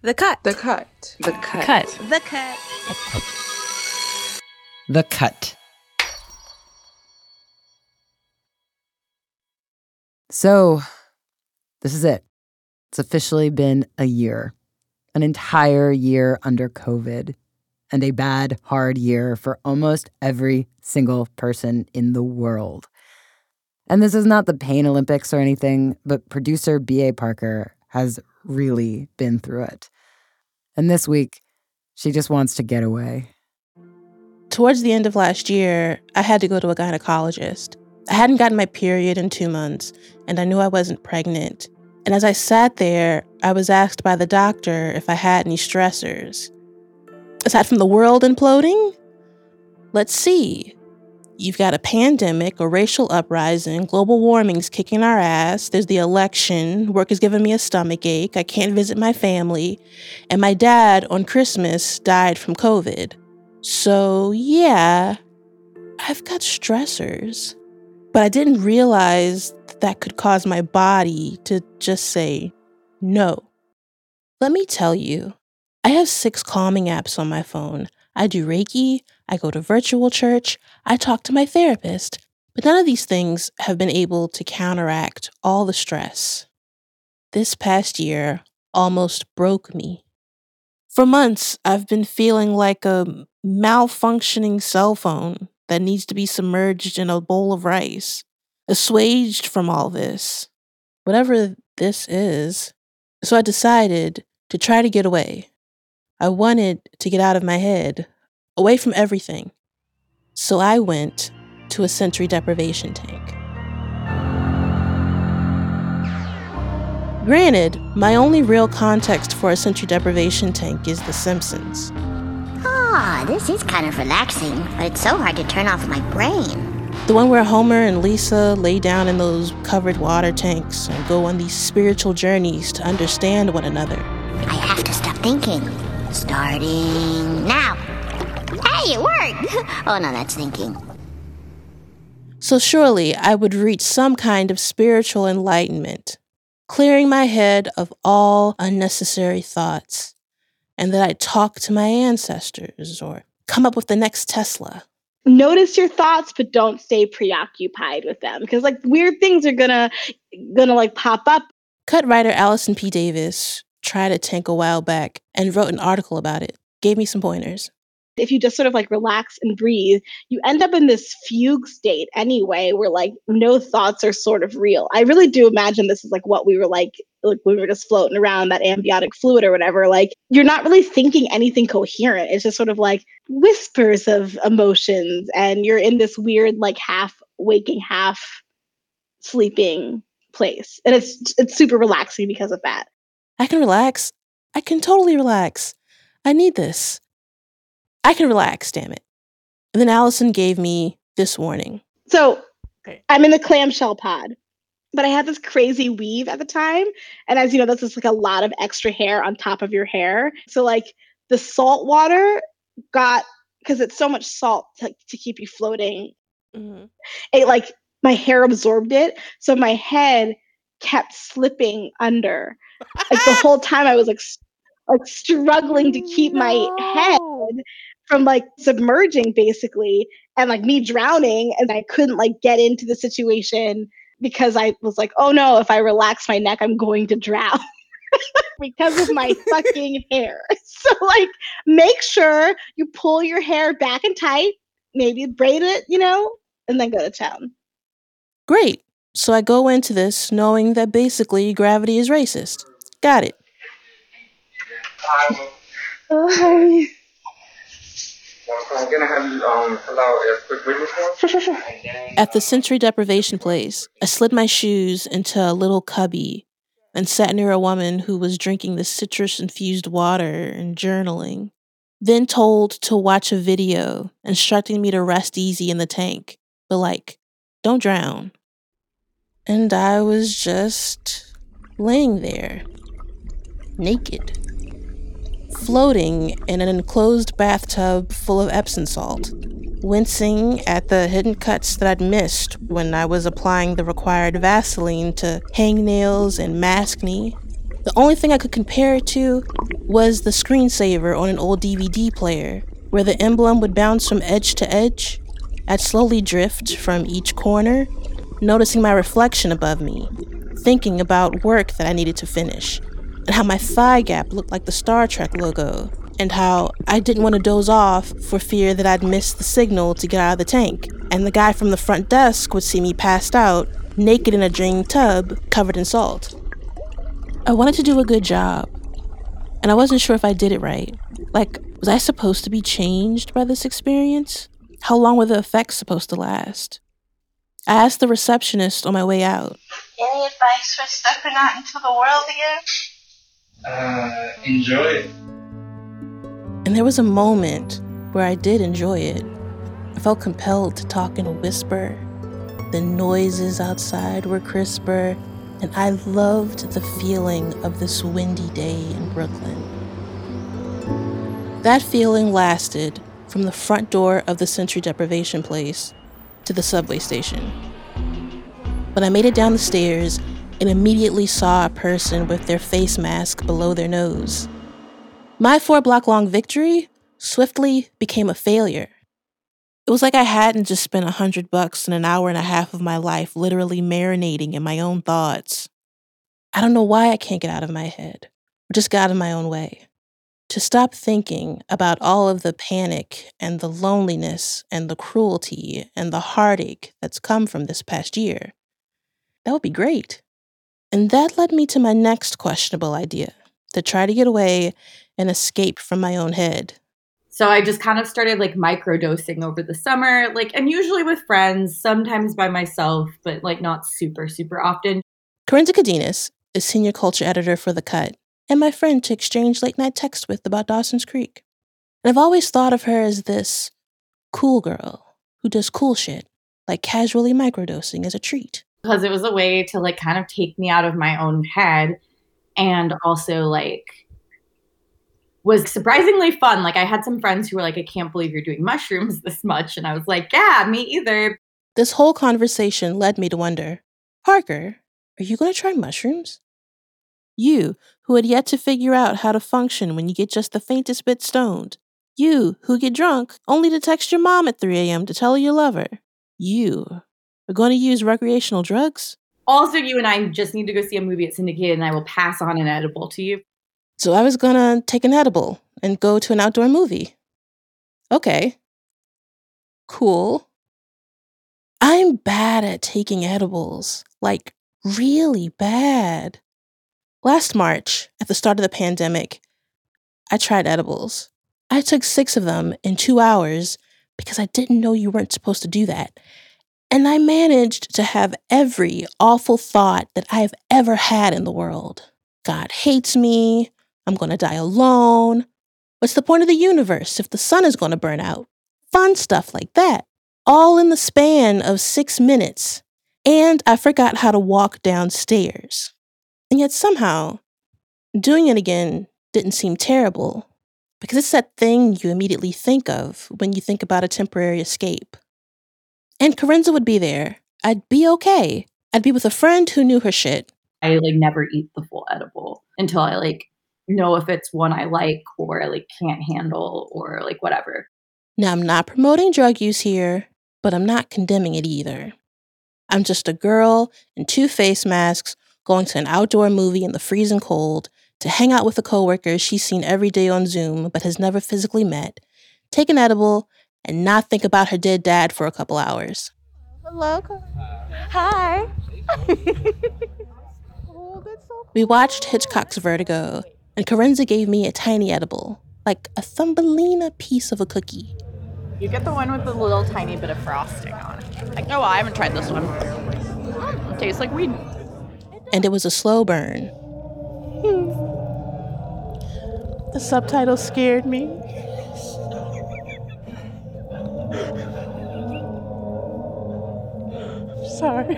The cut. The cut. The cut. Cut. The cut. The Cut. So, this is it. It's officially been a year, an entire year under COVID, and a bad, hard year for almost every single person in the world. And this is not the Pain Olympics or anything, but producer B.A. Parker has really been through it. And this week, she just wants to get away. Towards the end of last year, I had to go to a gynecologist. I hadn't gotten my period in two months, and I knew I wasn't pregnant. And as I sat there, I was asked by the doctor if I had any stressors. Aside from the world imploding? Let's see. You've got a pandemic, a racial uprising, global warming's kicking our ass, there's the election, work is giving me a stomach ache, I can't visit my family, and my dad on Christmas died from COVID. So, yeah, I've got stressors. But I didn't realize that, that could cause my body to just say no. Let me tell you, I have six calming apps on my phone. I do Reiki, I go to virtual church, I talk to my therapist, but none of these things have been able to counteract all the stress. This past year almost broke me. For months, I've been feeling like a malfunctioning cell phone that needs to be submerged in a bowl of rice, assuaged from all this, whatever this is. So I decided to try to get away. I wanted to get out of my head, away from everything. So I went to a sensory deprivation tank. Granted, my only real context for a sensory deprivation tank is The Simpsons. Ah, this is kind of relaxing, but it's so hard to turn off my brain. The one where Homer and Lisa lay down in those covered water tanks and go on these spiritual journeys to understand one another. I have to stop thinking. Starting now. Hey, it worked! oh no, that's thinking. So surely I would reach some kind of spiritual enlightenment, clearing my head of all unnecessary thoughts, and that I'd talk to my ancestors or come up with the next Tesla. notice your thoughts but don't stay preoccupied with them because like weird things are gonna gonna like pop up Cut writer Allison P. Davis tried a tank a while back and wrote an article about it, gave me some pointers. if you just sort of like relax and breathe you end up in this fugue state anyway where like no thoughts are sort of real. I really do imagine this is like what we were like like we were just floating around that amniotic fluid or whatever like you're not really thinking anything coherent. It's just sort of like whispers of emotions and you're in this weird like half waking half sleeping place. And it's it's super relaxing because of that I can relax. I can totally relax. I need this. I can relax, damn it. And then Allison gave me this warning. So Okay. I'm in the clamshell pod, but I had this crazy weave at the time. And as you know, this is like a lot of extra hair on top of your hair. So like the salt water got because it's so much salt to, to keep you floating. Mm-hmm. It like my hair absorbed it. So my head kept slipping under. Like the whole time I was like like struggling to keep my head from like submerging basically and like me drowning and I couldn't like get into the situation because I was like, oh no, if I relax my neck, I'm going to drown because of my fucking hair. So like make sure you pull your hair back and tight, maybe braid it, you know, and then go to town. Great. So I go into this knowing that basically gravity is racist. Got it. Oh, I'm gonna have you um a quick sure, sure, sure. At the sensory deprivation place, I slid my shoes into a little cubby and sat near a woman who was drinking the citrus infused water and journaling. Then told to watch a video instructing me to rest easy in the tank, but like, don't drown. And I was just laying there, naked, floating in an enclosed bathtub full of Epsom salt wincing at the hidden cuts that I'd missed when I was applying the required Vaseline to hangnails and maskne. The only thing I could compare it to was the screensaver on an old DVD player where the emblem would bounce from edge to edge. I'd slowly drift from each corner, noticing my reflection above me, thinking about work that I needed to finish, and how my thigh gap looked like the Star Trek logo, and how I didn't want to doze off for fear that I'd miss the signal to get out of the tank, and the guy from the front desk would see me passed out, naked in a drain tub covered in salt. I wanted to do a good job, and I wasn't sure if I did it right. Like, was I supposed to be changed by this experience? How long were the effects supposed to last? I asked the receptionist on my way out. Any advice for stepping out into the world again? Uh, enjoy it. And there was a moment where I did enjoy it. I felt compelled to talk in a whisper. The noises outside were crisper, and I loved the feeling of this windy day in Brooklyn. That feeling lasted from the front door of the sensory deprivation place to the subway station. When I made it down the stairs and immediately saw a person with their face mask below their nose. My four block long victory swiftly became a failure. It was like I hadn't just spent a hundred bucks and an hour and a half of my life literally marinating in my own thoughts. I don't know why I can't get out of my head, or just got in my own way to stop thinking about all of the panic and the loneliness and the cruelty and the heartache that's come from this past year. That would be great. And that led me to my next questionable idea to try to get away and escape from my own head. So I just kind of started like microdosing over the summer, like, and usually with friends, sometimes by myself, but like not super, super often. Kerensa Cadenas is senior culture editor for The Cut and my friend to exchange late night texts with about Dawson's Creek. And I've always thought of her as this cool girl who does cool shit, like casually microdosing as a treat. Because it was a way to like kind of take me out of my own head and also like was surprisingly fun. Like I had some friends who were like, I can't believe you're doing mushrooms this much. And I was like, yeah, me either. This whole conversation led me to wonder Parker, are you going to try mushrooms? You, who had yet to figure out how to function when you get just the faintest bit stoned. You, who get drunk only to text your mom at 3 a.m. to tell her you love her. You are going to use recreational drugs? Also, you and I just need to go see a movie at Syndicated, and I will pass on an edible to you. So I was going to take an edible and go to an outdoor movie. Okay. Cool. I'm bad at taking edibles. Like, really bad. Last March, at the start of the pandemic, I tried edibles. I took six of them in two hours because I didn't know you weren't supposed to do that. And I managed to have every awful thought that I have ever had in the world. God hates me. I'm going to die alone. What's the point of the universe if the sun is going to burn out? Fun stuff like that. All in the span of six minutes. And I forgot how to walk downstairs. And yet somehow, doing it again didn't seem terrible because it's that thing you immediately think of when you think about a temporary escape. And Kerensa would be there. I'd be okay. I'd be with a friend who knew her shit. I like never eat the full edible until I like know if it's one I like or I like can't handle or like whatever. Now, I'm not promoting drug use here, but I'm not condemning it either. I'm just a girl in two face masks going to an outdoor movie in the freezing cold, to hang out with a coworker she's seen every day on Zoom but has never physically met, take an edible, and not think about her dead dad for a couple hours. Hello. Hi. we watched Hitchcock's Vertigo, and Kerensa gave me a tiny edible, like a Thumbelina piece of a cookie. You get the one with the little tiny bit of frosting on it. Like, oh, well, I haven't tried this one. Mm, tastes like weed and it was a slow burn. The subtitle scared me. I'm sorry.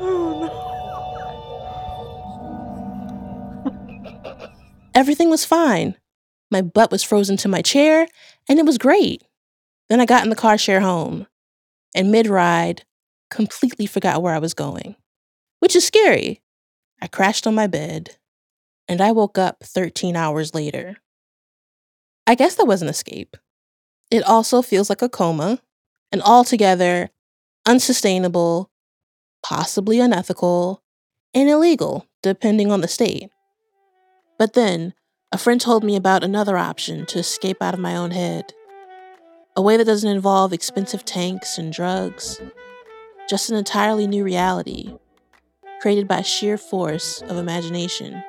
Oh no. Everything was fine. My butt was frozen to my chair, and it was great. Then I got in the car share home, and mid ride, completely forgot where I was going, which is scary. I crashed on my bed and I woke up 13 hours later. I guess that was an escape. It also feels like a coma, and altogether unsustainable, possibly unethical, and illegal, depending on the state. But then, a friend told me about another option to escape out of my own head. A way that doesn't involve expensive tanks and drugs, just an entirely new reality, created by sheer force of imagination.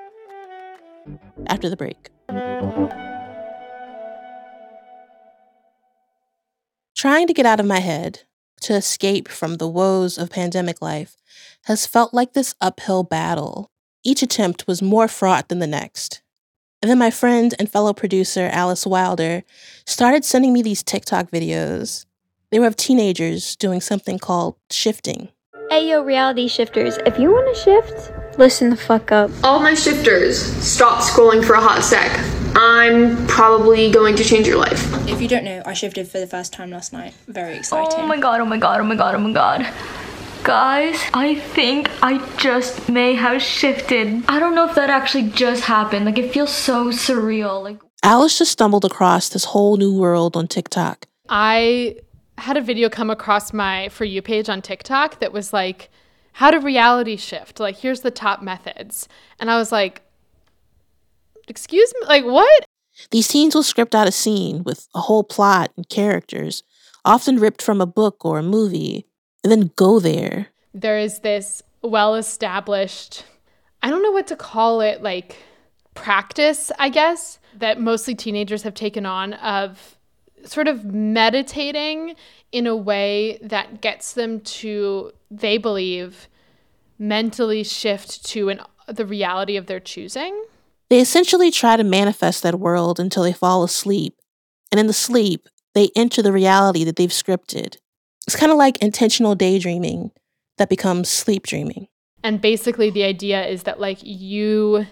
After the break. Trying to get out of my head, to escape from the woes of pandemic life, has felt like this uphill battle. Each attempt was more fraught than the next. And then my friend and fellow producer, Alice Wilder, started sending me these TikTok videos. They were of teenagers doing something called shifting. Hey yo, reality shifters, if you want to shift, listen the fuck up. All my shifters, stop scrolling for a hot sec. I'm probably going to change your life. If you don't know, I shifted for the first time last night. Very exciting. Oh my god, oh my god, oh my god, oh my god. Guys, I think I just may have shifted. I don't know if that actually just happened. Like, it feels so surreal. Like, Alice just stumbled across this whole new world on TikTok. I had a video come across my For You page on TikTok that was like, how to reality shift. Like, here's the top methods. And I was like, excuse me? Like, what? These teens will script out a scene with a whole plot and characters, often ripped from a book or a movie, and then go there. There is this well established, I don't know what to call it, like practice, I guess, that mostly teenagers have taken on of sort of meditating in a way that gets them to, they believe, mentally shift to an, the reality of their choosing. They essentially try to manifest that world until they fall asleep. And in the sleep, they enter the reality that they've scripted. It's kind of like intentional daydreaming that becomes sleep dreaming. And basically, the idea is that, like, you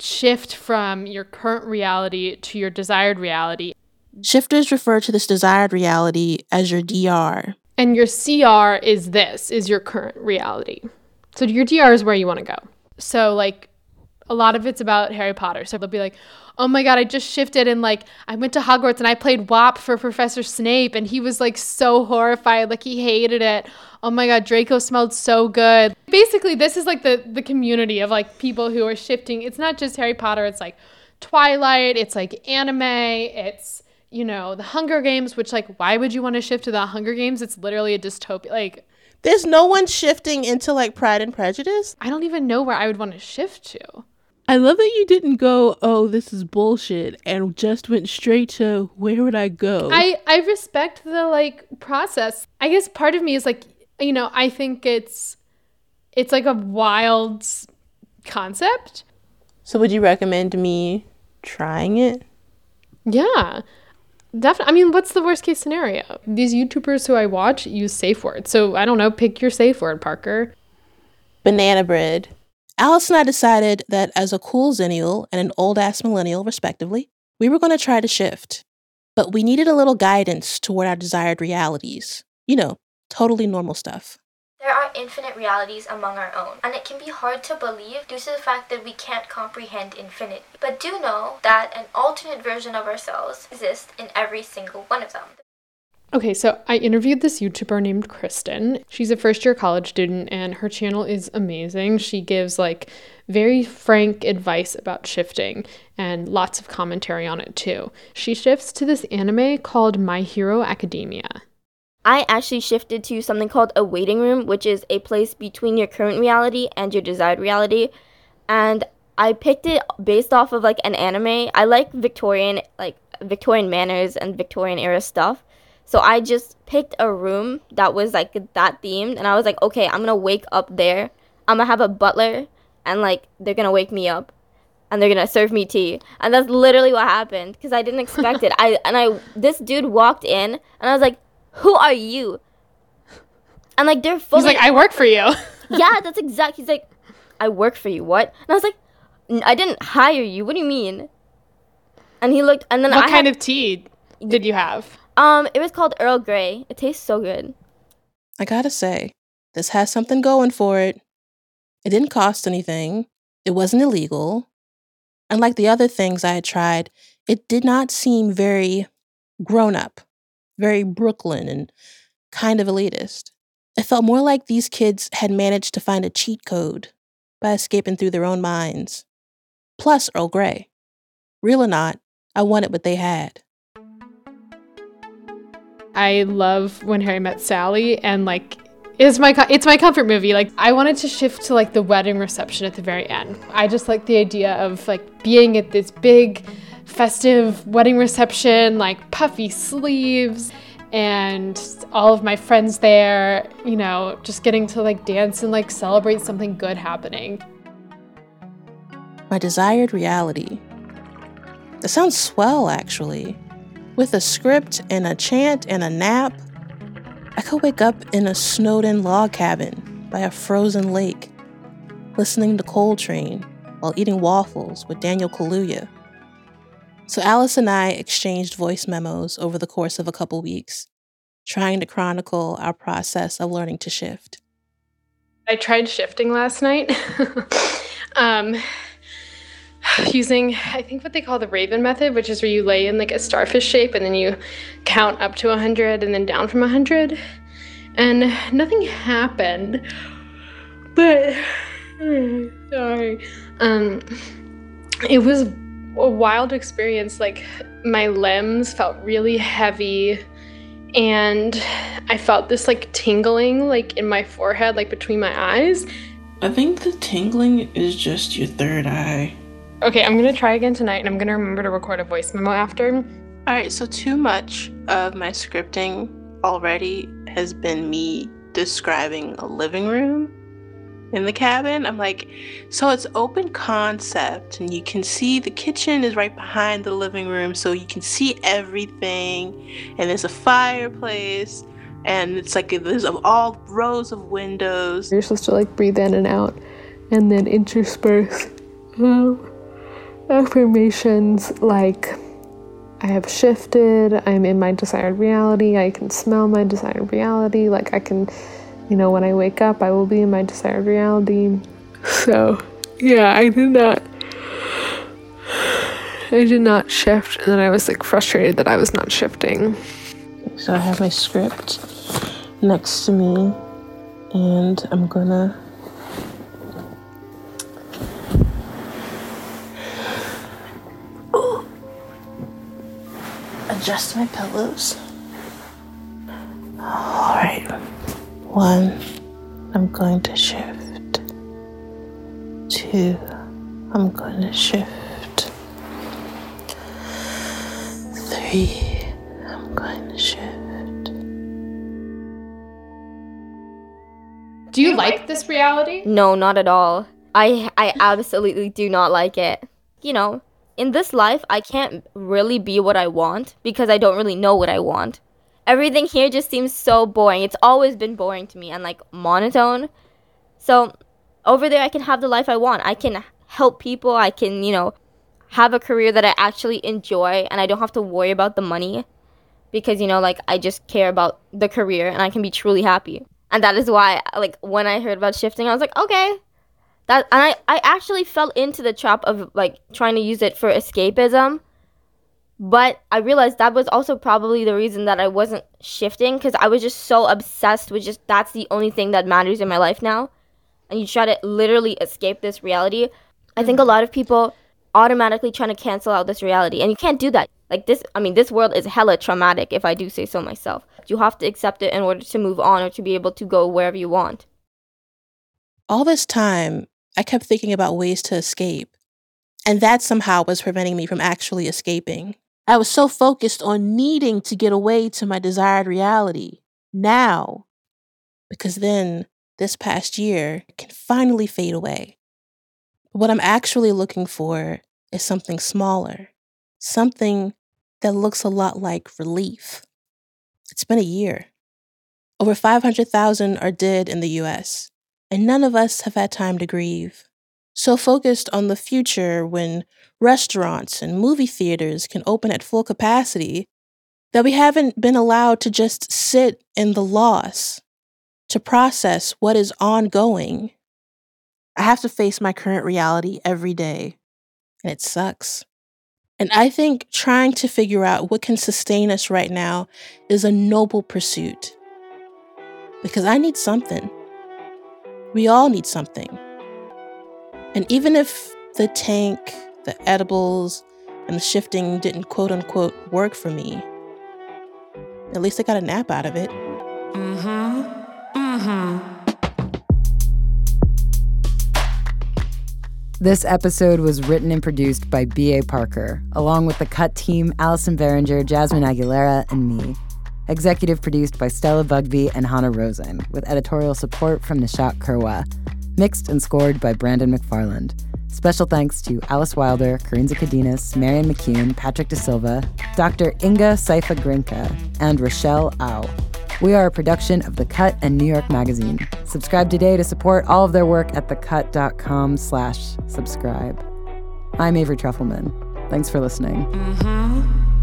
shift from your current reality to your desired reality. Shifters refer to this desired reality as your DR. And your CR is this, is your current reality. So your DR is where you want to go. So like a lot of it's about Harry Potter. So they'll be like, "Oh my god, I just shifted and like I went to Hogwarts and I played WAP for Professor Snape and he was like so horrified, like he hated it. Oh my god, Draco smelled so good." Basically, this is like the the community of like people who are shifting. It's not just Harry Potter, it's like Twilight, it's like anime, it's you know, the Hunger Games, which like why would you want to shift to the Hunger Games? It's literally a dystopia. Like there's no one shifting into like Pride and Prejudice. I don't even know where I would want to shift to. I love that you didn't go, oh, this is bullshit, and just went straight to where would I go? I I respect the like process. I guess part of me is like, you know, I think it's it's like a wild concept. So would you recommend me trying it? Yeah. Definitely. I mean, what's the worst case scenario? These YouTubers who I watch use safe words. So I don't know, pick your safe word, Parker. Banana bread. Alice and I decided that as a cool zennial and an old ass millennial, respectively, we were going to try to shift. But we needed a little guidance toward our desired realities. You know, totally normal stuff. Infinite realities among our own, and it can be hard to believe due to the fact that we can't comprehend infinity. But do know that an alternate version of ourselves exists in every single one of them. Okay, so I interviewed this YouTuber named Kristen. She's a first year college student and her channel is amazing. She gives like very frank advice about shifting and lots of commentary on it too. She shifts to this anime called My Hero Academia. I actually shifted to something called a waiting room, which is a place between your current reality and your desired reality. And I picked it based off of like an anime. I like Victorian like Victorian manners and Victorian era stuff. So I just picked a room that was like that themed and I was like, "Okay, I'm going to wake up there. I'm going to have a butler and like they're going to wake me up and they're to serve me tea." And that's literally what happened because I didn't expect it. I and I this dude walked in and I was like, who are you? And like they're fully. He's like, I work for you. yeah, that's exact. He's like, I work for you. What? And I was like, I didn't hire you. What do you mean? And he looked, and then I what I kind had, of tea did you have? Um, it was called Earl Grey. It tastes so good. I gotta say, this has something going for it. It didn't cost anything. It wasn't illegal. Unlike the other things I had tried, it did not seem very grown up, very Brooklyn, and kind of elitist. It felt more like these kids had managed to find a cheat code by escaping through their own minds. Plus Earl Grey. Real or not, I wanted what they had. I love when Harry met Sally and like it's my it's my comfort movie. Like I wanted to shift to like the wedding reception at the very end. I just like the idea of like being at this big festive wedding reception, like puffy sleeves and all of my friends there, you know, just getting to like dance and like celebrate something good happening. My desired reality. That sounds swell, actually. With a script and a chant and a nap, I could wake up in a snowed in log cabin by a frozen lake, listening to Coltrane while eating waffles with Daniel Kaluuya. So Alice and I exchanged voice memos over the course of a couple weeks, trying to chronicle our process of learning to shift. I tried shifting last night. um, using I think what they call the Raven method, which is where you lay in like a starfish shape and then you count up to 100 and then down from 100. And nothing happened. But sorry. Um it was a wild experience like my limbs felt really heavy and I felt this like tingling like in my forehead like between my eyes. I think the tingling is just your third eye. Okay, I'm gonna try again tonight and I'm gonna remember to record a voice memo after. All right, so too much of my scripting already has been me describing a living room in the cabin. I'm like, so it's open concept, and you can see the kitchen is right behind the living room, so you can see everything, and there's a fireplace, and it's like there's all rows of windows. You're supposed to like breathe in and out, and then intersperse. Um, affirmations like I have shifted, I'm in my desired reality, I can smell my desired reality, like I can, you know, when I wake up, I will be in my desired reality. So, yeah, I did not. I did not shift, and then I was like frustrated that I was not shifting. So I have my script next to me, and I'm gonna adjust my pillows. All right. One, I'm going to shift. Two, I'm going to shift. Three, I'm going to shift. Do you like this reality? No, not at all. I I absolutely do not like it. You know, in this life, I can't really be what I want because I don't really know what I want. Everything here just seems so boring. It's always been boring to me and like monotone. So over there, I can have the life I want. I can help people. I can, you know, have a career that I actually enjoy and I don't have to worry about the money because, you know, like I just care about the career and I can be truly happy. And that is why, like, when I heard about shifting, I was like, okay, that and I, I actually fell into the trap of like trying to use it for escapism but i realized that was also probably the reason that i wasn't shifting because i was just so obsessed with just that's the only thing that matters in my life now. And you try to literally escape this reality. I think a mm-hmm. lot of people automatically trying to cancel out this reality and you can't do that. Like this i mean this world is hella traumatic if i do say so myself. You have to accept it in order to move on or to be able to go wherever you want. All this time I kept thinking about ways to escape. And that somehow was preventing me from actually escaping. I was so focused on needing to get away to my desired reality now, because then this past year can finally fade away. What I'm actually looking for is something smaller, something that looks a lot like relief. It's been a year. Over 500,000 are dead in the US and none of us have had time to grieve. So focused on the future when restaurants and movie theaters can open at full capacity that we haven't been allowed to just sit in the loss, to process what is ongoing. I have to face my current reality every day, and it sucks. And I think trying to figure out what can sustain us right now is a noble pursuit. Because I need something. We all need something. And even if the tank, the edibles, and the shifting didn't quote unquote work for me, at least I got a nap out of it. Mm hmm. Mm hmm. This episode was written and produced by B.A. Parker, along with the Cut team Allison Behringer, Jasmine Aguilera, and me. Executive produced by Stella Bugbee and Hanna Rosin, with editorial support from Nishat Kurwa. Mixed and scored by Brandon McFarland. Special thanks to Alice Wilder, Kerensa Cadenas, Marion McCune, Patrick De Silva, Dr. Inga Saifa Grinka, and Rochelle Au. We are a production of The Cut and New York Magazine. Subscribe today to support all of their work at thecut.com slash subscribe. I'm Avery Trufelman. Thanks for listening.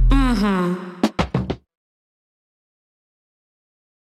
Mm-hmm.